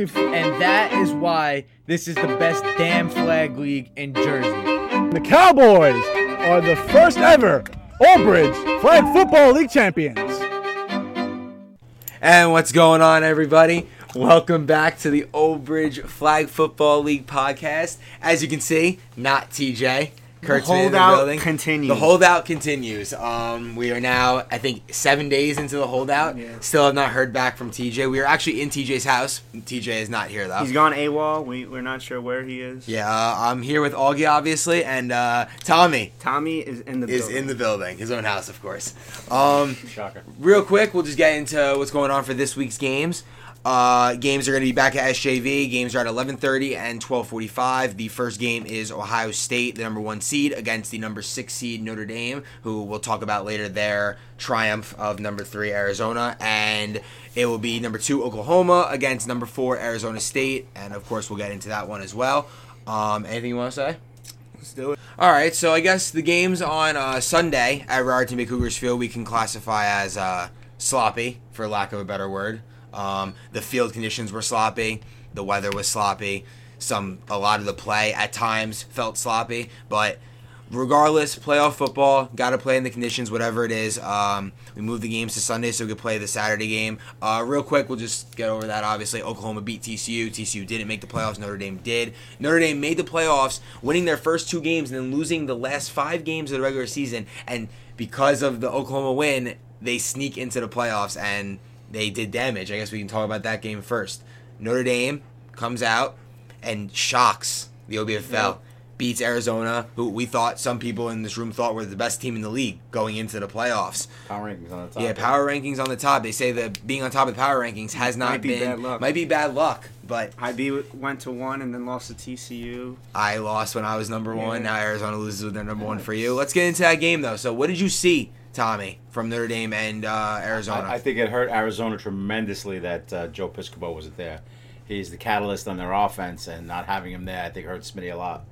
life. And that is why this is the best damn flag league in Jersey. The Cowboys are the first ever Old Bridge Flag Football League champions. And what's going on, everybody? Welcome back to the Old Bridge Flag Football League podcast. As you can see, not TJ. Kurtzman in the holdout building. continues. The holdout continues. Um, we are now, I think, seven days into the holdout. Still have not heard back from TJ. We are actually in TJ's house. TJ is not here though. He's gone AWOL. We, we're not sure where he is. yeah, uh, I'm here with Augie, obviously, and uh, Tommy Tommy is in the is building. in the building, his own house, of course. Um, Shocker. real quick, we'll just get into what's going on for this week's games. Uh, games are going to be back at SJV. Games are at 11:30 and 12:45. The first game is Ohio State, the number one seed, against the number six seed Notre Dame, who we'll talk about later. Their triumph of number three Arizona, and it will be number two Oklahoma against number four Arizona State, and of course we'll get into that one as well. Um, anything you want to say? Let's do it. All right, so I guess the games on uh, Sunday at Raritan Bay Cougars Field we can classify as uh, sloppy, for lack of a better word. Um, the field conditions were sloppy, the weather was sloppy. Some a lot of the play at times felt sloppy, but regardless, playoff football got to play in the conditions, whatever it is. Um, we moved the games to Sunday so we could play the Saturday game. Uh, real quick, we'll just get over that. Obviously, Oklahoma beat TCU. TCU didn't make the playoffs. Notre Dame did. Notre Dame made the playoffs, winning their first two games and then losing the last five games of the regular season. And because of the Oklahoma win, they sneak into the playoffs and they did damage. I guess we can talk about that game first. Notre Dame comes out and shocks the OBFL. Beats Arizona, who we thought some people in this room thought were the best team in the league going into the playoffs. Power rankings on the top. Yeah, power rankings on the top. They say that being on top of the power rankings has not Might be been bad luck. might be bad luck. But IB went to one and then lost to TCU. I lost when I was number one. Now Arizona loses with their number one for you. Let's get into that game though. So, what did you see, Tommy, from Notre Dame and uh, Arizona? I, I think it hurt Arizona tremendously that uh, Joe Piscopo wasn't there. He's the catalyst on their offense, and not having him there, I think hurt Smitty a lot.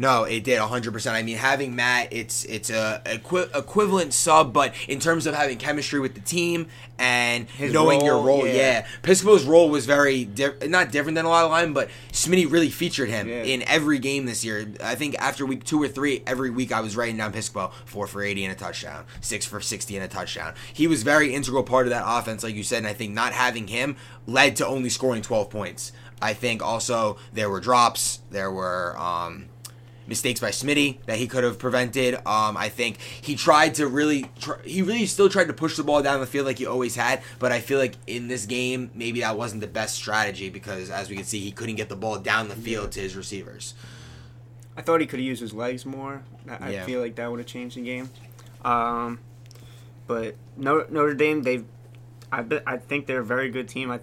No, it did 100%. I mean, having Matt, it's it's a equi- equivalent sub, but in terms of having chemistry with the team and His knowing your role, role, yeah. yeah. Piscopo's role was very not different than a lot of line, but Smitty really featured him Yeah. in every game this year. I think after week two or three, every week I was writing down Piscopo four for 80 and a touchdown, six for 60 and a touchdown. He was very integral part of that offense, like you said, and I think not having him led to only scoring 12 points. I think also there were drops, there were. Um, mistakes by Smitty that he could have prevented. Um, I think he tried to really, tr- he really still tried to push the ball down the field like he always had. But I feel like in this game, maybe that wasn't the best strategy because, as we can see, he couldn't get the ball down the field to his receivers. I thought he could have used his legs more. I, Yeah. Feel like that would have changed the game. Um, but Notre, Dame, they, I I think they're a very good team. I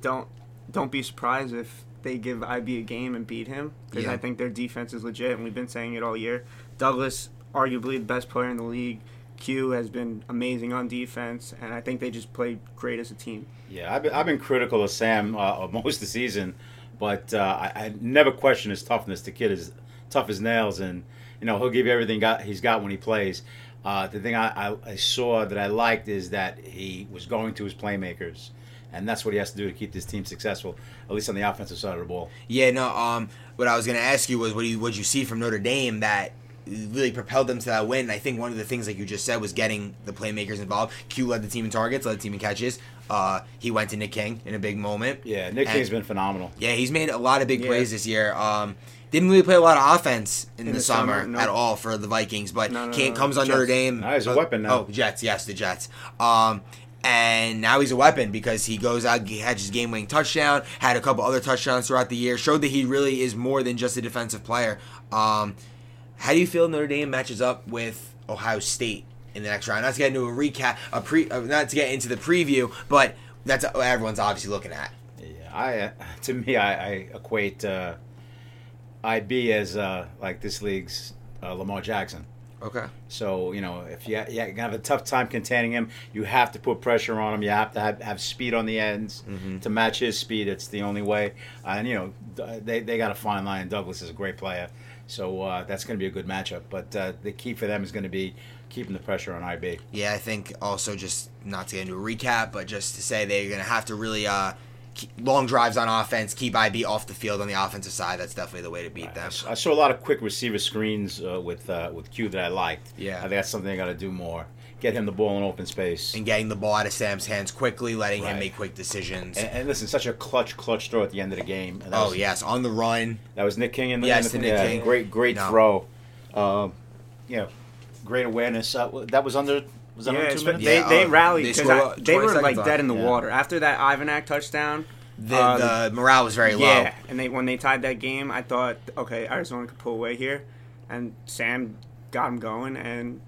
don't don't be surprised if they give IB a game and beat him because Yeah. I think their defense is legit, and we've been saying it all year. Douglas, arguably the best player in the league. Q has been amazing on defense, and I think they just played great as a team. Yeah, I've been, I've been critical of Sam uh, most of the season, but uh, I, I never question his toughness. The kid is tough as nails, and you know he'll give you everything got, he's got when he plays. Uh, the thing I, I, I saw that I liked is that he was going to his playmakers, and that's what he has to do to keep this team successful, at least on the offensive side of the ball. Yeah, no. Um, what I was gonna ask you was, what do you what you see from Notre Dame that really propelled them to that win? And I think one of the things, like you just said, was getting the playmakers involved. Q led the team in targets, led the team in catches. Uh, he went to Nick King in a big moment. Yeah, Nick And- King's been phenomenal. Yeah, he's made a lot of big Yeah. plays this year. Um, didn't really play a lot of offense in, In the, the summer, summer, no. at all for the Vikings, but No, no, King no, comes on Jets. Notre Dame. No, he's a uh, weapon now. Oh, Jets, yes, the Jets. Um, and now he's a weapon because he goes out, he had his game-winning touchdown, had a couple other touchdowns throughout the year, showed that he really is more than just a defensive player. Um, how do you feel Notre Dame matches up with Ohio State in the next round? Not to get into a recap, a pre, uh, not to get into the preview, but that's what everyone's obviously looking at. Yeah, I uh, to me, I, I equate uh, IB as uh, like this league's uh, Lamar Jackson. Okay. So you know, if you you have a tough time containing him, you have to put pressure on him. You have to have, have speed on the ends to match his speed. It's the only way. Uh, and you know, they they got a fine line. Douglas is a great player, so uh, that's going to be a good matchup. But uh, the key for them is going to be keeping the pressure on IB. Yeah, I think also just not to get into a recap, but just to say they're going to have to really uh, long drives on offense, keep IB off the field on the offensive side. That's definitely the way to beat them. I saw a lot of quick receiver screens uh, with uh, with Q that I liked. Yeah. I think that's something I got to do more. Get him the ball in open space. And getting the ball out of Sam's hands quickly, letting him make quick decisions. And, and listen, such a clutch, clutch throw at the end of the game. Oh was, yes, on the run. that was Nick King. In the, Yes, in the, Nick yeah, King. Great, great No. throw. Um, you know, great awareness. Uh, that was under was that Yeah, under it's- two minutes? they, Yeah, they uh, rallied they because scored, they were like seconds dead in the. Yeah. water after that Ivanak touchdown. The, uh, the morale was very low. Yeah, and they when they tied that game, I thought, okay, Arizona could pull away here, and Sam got them going, and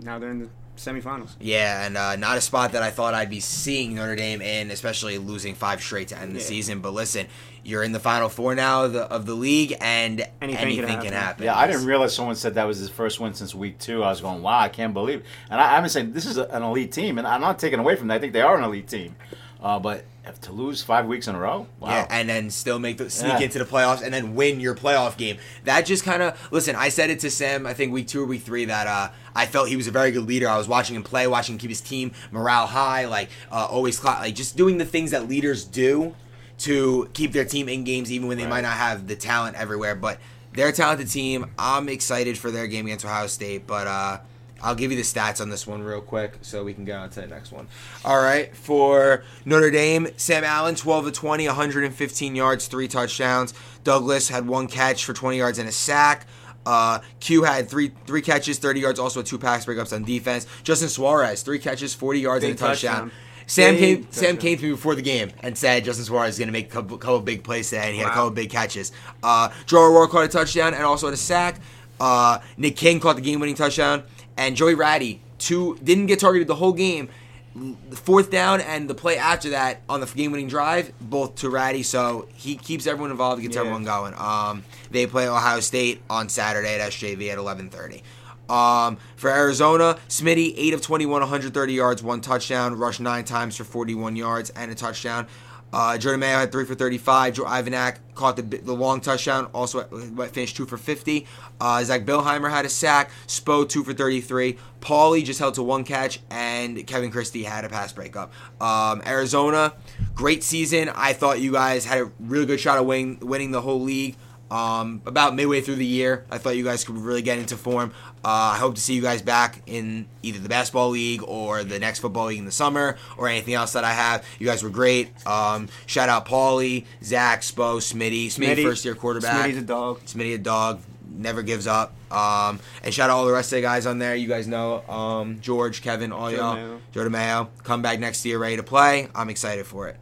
now they're in the semifinals. Yeah, and uh, not a spot that I thought I'd be seeing Notre Dame in, especially losing five straight to end the Yeah. season. But listen, you're in the Final Four now of the, of the league, and anything, Anything can can, happen. happen. Yeah, I didn't realize someone said that was his first win since week two. I was going, wow, I can't believe. It. And I, I've been saying this is a, an elite team, and I'm not taking away from that. I think they are an elite team. Uh, but if- to lose five weeks in a row, wow. Yeah, and then still make the sneak Yeah. into the playoffs and then win your playoff game. That just kind of listen. I said it to Sam. I think week two or week three that uh, I felt he was a very good leader. I was watching him play, watching him keep his team morale high, like uh, always, like just doing the things that leaders do to keep their team in games, even when they Right. might not have the talent everywhere. But they're a talented team. I'm excited for their game against Ohio State, but. uh I'll give you the stats on this one real quick so we can get on to the next one. All right, for Notre Dame, Sam Allen, 12 of 20, 115 yards, three touchdowns. Douglas had one catch for 20 yards and a sack. Uh, Q had three three catches, 30 yards, also two pass breakups on defense. Justin Suarez, three catches, 40 yards Big and a touchdown. touchdown. Sam Big came, Sam came to me before the game and said Justin Suarez is going to make a couple, couple big plays today, and he had a couple big catches. Uh, Joe O'Rourke caught a touchdown and also had a sack. Uh, Nick King caught the game-winning touchdown, and Joey Ratty two didn't get targeted the whole game. The fourth down and the play after that on the game-winning drive, both to Ratty. So he keeps everyone involved, gets Yeah. everyone going. Um, they play Ohio State on Saturday at SJV at 11:30. Um, for Arizona, Smitty, 8 of 21, 130 yards, one touchdown, rushed nine times for 41 yards and a touchdown. Uh, Jordan Mayo had 3 for 35. Joe Ivanak caught the, the long touchdown, also finished 2 for 50. Uh, Zach Billheimer had a sack. Spo, 2 for 33. Paulie just held to one catch, and Kevin Christie had a pass breakup. Um, Arizona, great season. I thought you guys had a really good shot of winning, winning the whole league um, about midway through the year. I thought you guys could really get into form. Uh, I hope to see you guys back in either the basketball league or the next football league in the summer or anything else that I have. You guys were great. Um, shout out Paulie, Zach, Spo, Smitty, Smitty, Smitty- first year quarterback. Smitty's a dog. Smitty a dog, never gives up. Um, and shout out all the rest of the guys on there. You guys know um, George, Kevin, all Joe y'all. Mayo. Joe DeMayo. Come back next year ready to play. I'm excited for it.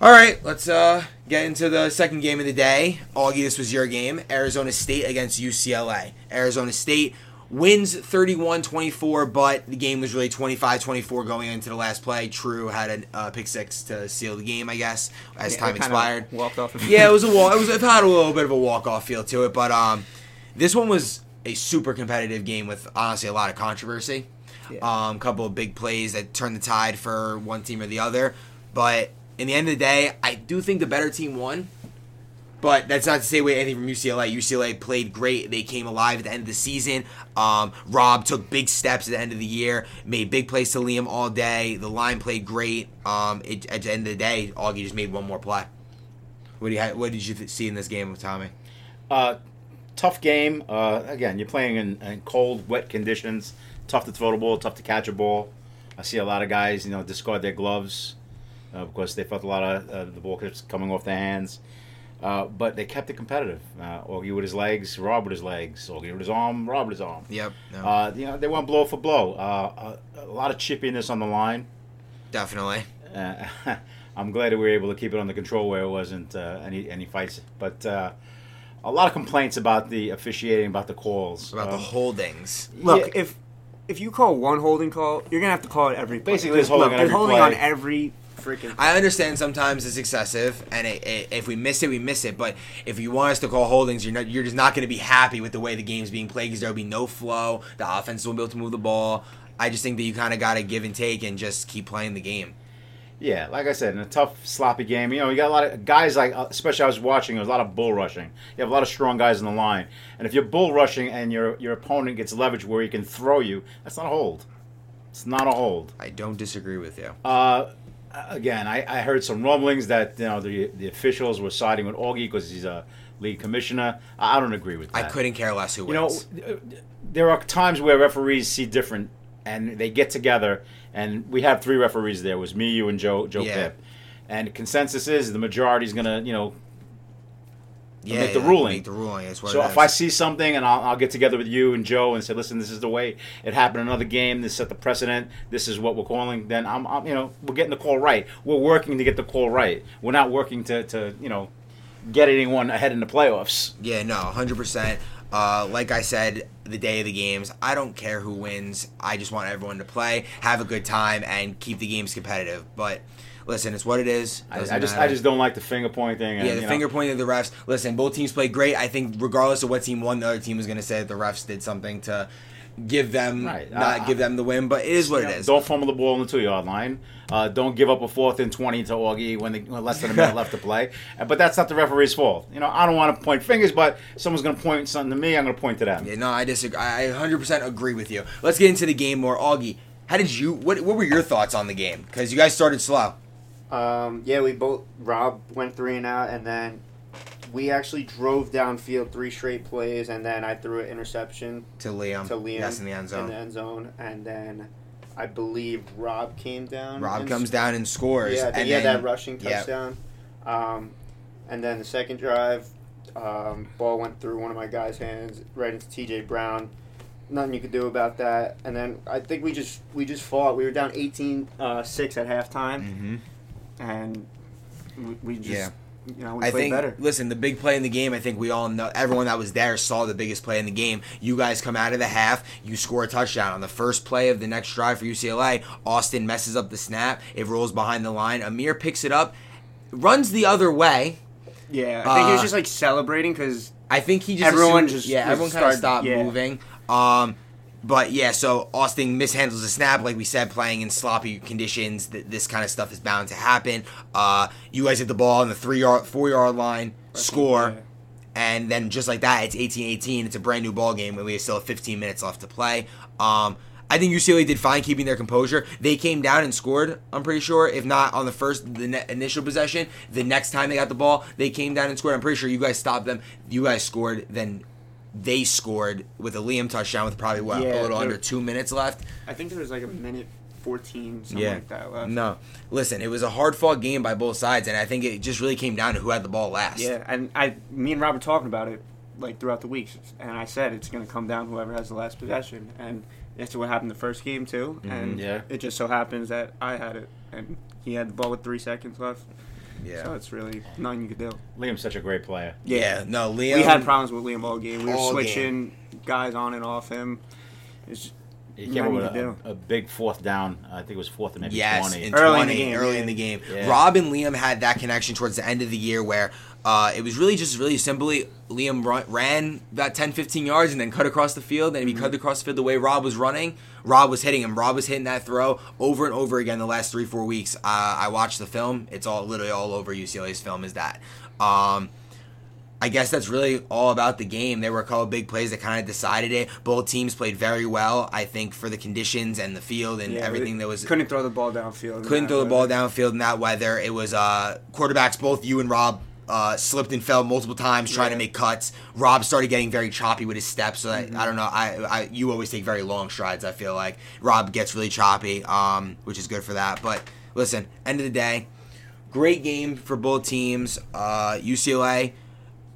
All right, let's uh, get into the second game of the day. Augie, this was your game. Arizona State against UCLA. Arizona State wins 31-24, but the game was really 25-24 going into the last play. True had a uh, pick six to seal the game, I guess, as Yeah, time expired. Walked off. yeah, it was a walk. It was it had a little bit of a walk off feel to it, but um, this one was a super competitive game with honestly a lot of controversy. Yeah. Um, couple of big plays that turned the tide for one team or the other, but in the end of the day, I do think the better team won. But that's not to say away anything from UCLA. UCLA played great. They came alive at the end of the season. Um, Rob took big steps at the end of the year, made big plays to Liam all day. The line played great. Um, it, at the end of the day, Augie just made one more play. What do you What did you see in this game with Tommy? Uh, tough game. Uh, again, you're playing in, in cold, wet conditions. Tough to throw the ball, tough to catch a ball. I see a lot of guys, you know, discard their gloves uh, because they felt a lot of uh, the ball kept coming off their hands. Uh, but they kept it competitive. Uh, Augie with his legs, Rob with his legs, Augie with his arm, Rob with his arm. Yep. No, Uh, you know, they went blow for blow. Uh, a, a lot of chippiness on the line. definitely. Uh, I'm glad that we were able to keep it under control where it wasn't uh, any any fights. But uh, a lot of complaints about the officiating, about the calls, About the Um, holdings. Look, Yeah. if if you call one holding call, you're gonna have to call it every. play. Basically, it's Look, holding on every holding play. on every freaking. I understand sometimes it's excessive, and it, it, if we miss it, we miss it. But if you want us to call holdings, you're not, you're just not going to be happy with the way the game's being played because there'll be no flow. The offense won't be able to move the ball. I just think that you kind of got to give and take and just keep playing the game. Yeah, like I said, in a tough, sloppy game, you know, you got a lot of guys like, uh, especially I was watching, there was a lot of bull rushing. You have a lot of strong guys in the line, and if you're bull rushing and your your opponent gets leverage where he can throw you, that's not a hold. It's not a hold. I don't disagree with you. Uh, Uh, again, I, I heard some rumblings that you know the the officials were siding with Augie because he's a league commissioner. I don't agree with that. I couldn't care less who You know, uh, there are times where referees see different, and they get together, and we have three referees there. It was me, you, and Joe Joe Yeah. Pip. And consensus is the majority is gonna, you know, yeah, make the yeah, ruling. Make the ruling. So if. I see something and I'll, I'll get together with you and Joe and say, listen, this is the way it happened in another game. This set the precedent. This is what we're calling. Then I'm, I'm, you know, we're getting the call right. We're working to get the call right. We're not working to, to you know, get anyone ahead in the playoffs. Yeah, no, hundred percent. Uh, like I said, the day of the games, I don't care who wins. I just want everyone to play, have a good time, and keep the games competitive. But listen, it's what it is. I, I just, matter. I just don't like the finger pointing. And, yeah, the you know, finger pointing at the refs. Listen, both teams played great. I think regardless of what team won, the other team was going to say that the refs did something to give them Right. not Uh, give them the win. But it is what it. Don't fumble the ball on the two yard line. Uh, don't give up a fourth and twenty to Augie when, they, when less than a minute left to play. Uh, But that's not the referee's fault. You know, I don't want to point fingers, but someone's going to point something to me. I'm going to point to them. Yeah, no, I disagree. I 100% agree with you. Let's get into the game more. Augie, how did you? What What were your thoughts on the game? Because you guys started slow. Um, yeah, we both. Rob went three and out, and then we actually drove downfield three straight plays, and then I threw an interception To Liam. to Liam Yes, in the end zone. In the end zone, and then I believe Rob came down. Rob comes down and scores. Yeah, and then- that rushing yeah. touchdown. Um, and then the second drive, um, ball went through one of my guys' hands right into T.J. Brown. Nothing you could do about that. And then I think we just we just fought. We were down 18-6 at halftime, Mhm. And we, we just Yeah. you know we I played think. better. Listen, the big play in the game. I think we all know. Everyone that was there saw the biggest play in the game. You guys come out of the half. You score a touchdown on the first play of the next drive for UCLA. Austin messes up the snap. It rolls behind the line. Amir picks it up, runs the other way. Yeah, I think he was Uh, just like celebrating because I think he just Everyone assumed- just- yeah everyone kind of stopped yeah. moving. Um, but yeah, so Austin mishandles the snap, like we said, playing in sloppy conditions. Th- this kind of stuff is bound to happen. Uh, you guys hit the ball on the three yard, four yard line, score, yeah. and then just like that, it's 18-18. It's a brand new ball game, and we still have 15 minutes left to play. Um, I think UCLA did fine keeping their composure. They came down and scored. I'm pretty sure, if not on the first, the ne- initial possession, the next time they got the ball, they came down and scored. I'm pretty sure you guys stopped them. You guys scored. Then they scored with a Liam touchdown with probably what Yeah, a little under two minutes left. I think there was like a minute fourteen something Yeah. like that left. No, listen, it was a hard fought game by both sides, and I think it just really came down to who had the ball last. Yeah, and I, me and Rob were talking about it like throughout the weeks, and I said it's going to come down whoever has the last possession, and that's what happened the first game too. And yeah. it just so happens that I had it, and he had the ball with three seconds left. Yeah. So it's really nothing you could do. Liam's such a great player. Yeah, no, Liam. we had problems with Liam all game. We were All switching guys on and off him. It's He came up with a, a big fourth down. I think it was fourth and maybe Yes, 20. in Early 20, in the game, early yeah. in the game. Yeah. Rob and Liam had that connection towards the end of the year where uh, it was really just really simply Liam run, ran about 10, 15 yards and then cut across the field. And if he Mm-hmm. cut across the field the way Rob was running, Rob was hitting him. Rob was hitting that throw over and over again the last three, four weeks. Uh, I watched the film. It's all literally all over UCLA's film is that. Um, I guess that's really all about the game. There were a couple big plays that kind of decided it. Both teams played very well, I think, for the conditions and the field and yeah, everything that was couldn't throw the ball downfield. couldn't throw the ball downfield in that weather. It was uh, quarterbacks, both you and Rob, uh, slipped and fell multiple times trying to make cuts. Rob started getting very choppy with his steps. So that, Mm-hmm. I don't know. I, I you always take very long strides. I feel like Rob gets really choppy, um, which is good for that. But listen, end of the day, great game for both teams. Uh, UCLA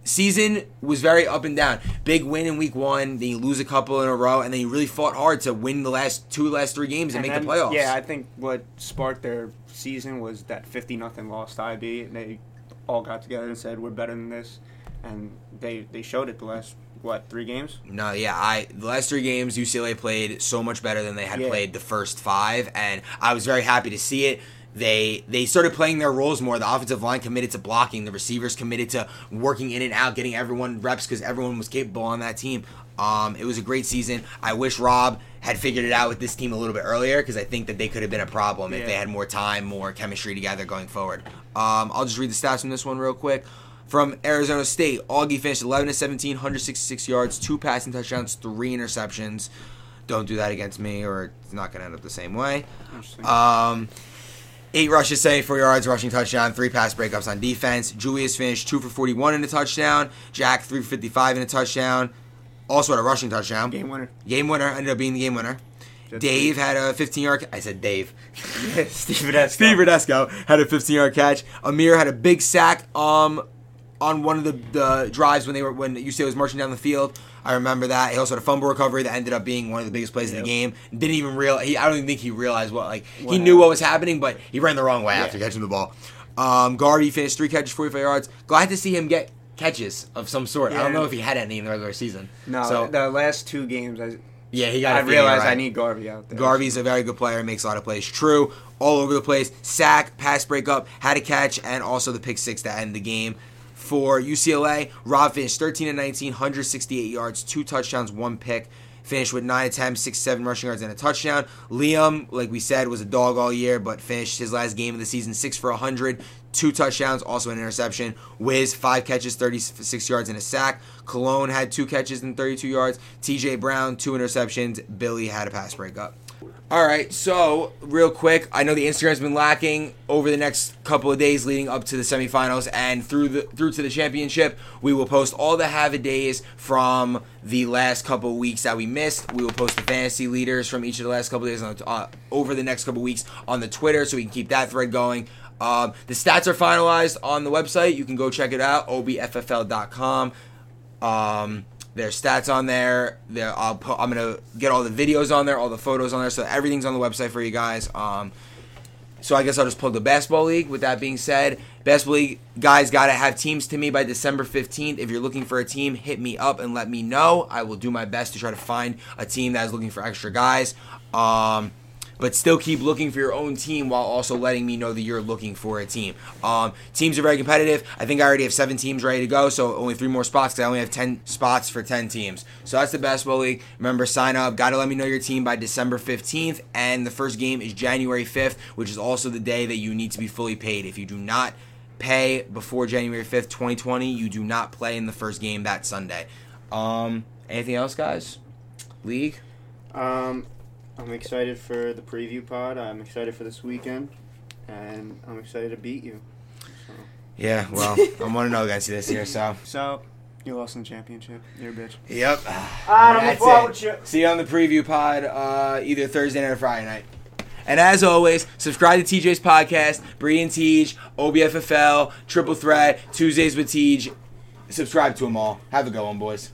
season was very up and down. Big win in week one, then you lose a couple in a row, and then you really fought hard to win the last two last three games and, make then- the playoffs. Yeah, I think what sparked their season was that fifty nothing loss to IB, and they all got together and said we're better than this, and they they showed it the last what three games. No, yeah, I the last three games UCLA played so much better than they had Yeah. played the first five, and I was very happy to see it. They they started playing their roles more. The offensive line committed to blocking. The receivers committed to working in and out, getting everyone reps because everyone was capable on that team. Um, it was a great season. I wish Rob had figured it out with this team a little bit earlier because I think that they could have been a problem if they had more time, more chemistry together going forward. Um, I'll just read the stats from this one real quick. From Arizona State, Augie finished 11 to 17, 166 yards, two passing touchdowns, three interceptions. Don't do that against me, or it's not going to end up the same way. Um, Eight rushes, 74 yards, rushing touchdown, three pass breakups on defense. Julius finished two for 41 in a touchdown. Jack, three for 55 in a touchdown. Also had a rushing touchdown. Game winner. Game winner, ended up being the game winner. Dave had a 15 yard. I said Dave. Steve Radesco. Steve Radesco had a 15 yard catch. Amir had a big sack um, on one of the, the drives when they were when UCLA was marching down the field. I remember that. He also had a fumble recovery that ended up being one of the biggest plays of the game. Didn't even real. He, I don't even think he realized what like he What knew what was happening, but he ran the wrong way after catching the ball. Um, Garvey finished three catches, 45 yards. Glad to see him get catches of some sort. I don't know if he had any in the regular season. No, so the last two games, I, yeah, he got. I realized out. I need Garvey out there. Garvey's a very good player, makes a lot of plays. True, all over the place. Sack, pass breakup, had a catch, and also the pick six to end the game. For UCLA, Rob finished 13 and 19, 168 yards, two touchdowns, one pick. Finished with 9 attempts, 6 7 rushing yards, and a touchdown. Liam, like we said, was a dog all year, but finished his last game of the season 6 for 100, two touchdowns, also an interception. Wiz, 5 catches, 36 yards, and a sack. Cologne had 2 catches and 32 yards. TJ Brown, 2 interceptions. Billy had a pass breakup. All right, so real quick, I know the Instagram's been lacking over the next couple of days leading up to the semifinals and through the through to the championship. We will post all the have a days from the last couple of weeks that we missed. We will post the fantasy leaders from each of the last couple days on, uh, over the next couple weeks on the Twitter, so we can keep that thread going. Um, the stats are finalized on the website. You can go check it out, obffl.com. Um, there's stats on there. There, I'll put, I'm gonna get all the videos on there, all the photos on there, so everything's on the website for you guys. Um, so I guess I'll just plug the basketball league. With that being said, basketball league guys gotta have teams to me by December 15th. If you're looking for a team, hit me up and let me know. I will do my best to try to find a team that is looking for extra guys. Um, but still keep looking for your own team while also letting me know that you're looking for a team. Um, teams are very competitive. I think I already have seven teams ready to go, so only three more spots because I only have 10 spots for 10 teams. So that's the basketball league. Remember, sign up. Got to let me know your team by December 15th, and the first game is January 5th, which is also the day that you need to be fully paid. If you do not pay before January 5th, 2020, you do not play in the first game that Sunday. Um, anything else, guys? League? Um, I'm excited for the preview pod. I'm excited for this weekend, and I'm excited to beat you. Yeah, well, I'm 1 0 against you this year, so. So, you lost in the championship. You're a bitch. Yep. I'm That's fault it. with you. See you on the preview pod uh, either Thursday night or Friday night. And as always, subscribe to TJ's podcast, Bree and Tej, OBFFL, Triple Threat, Tuesdays with Tej. Subscribe to them all. Have a good one, boys.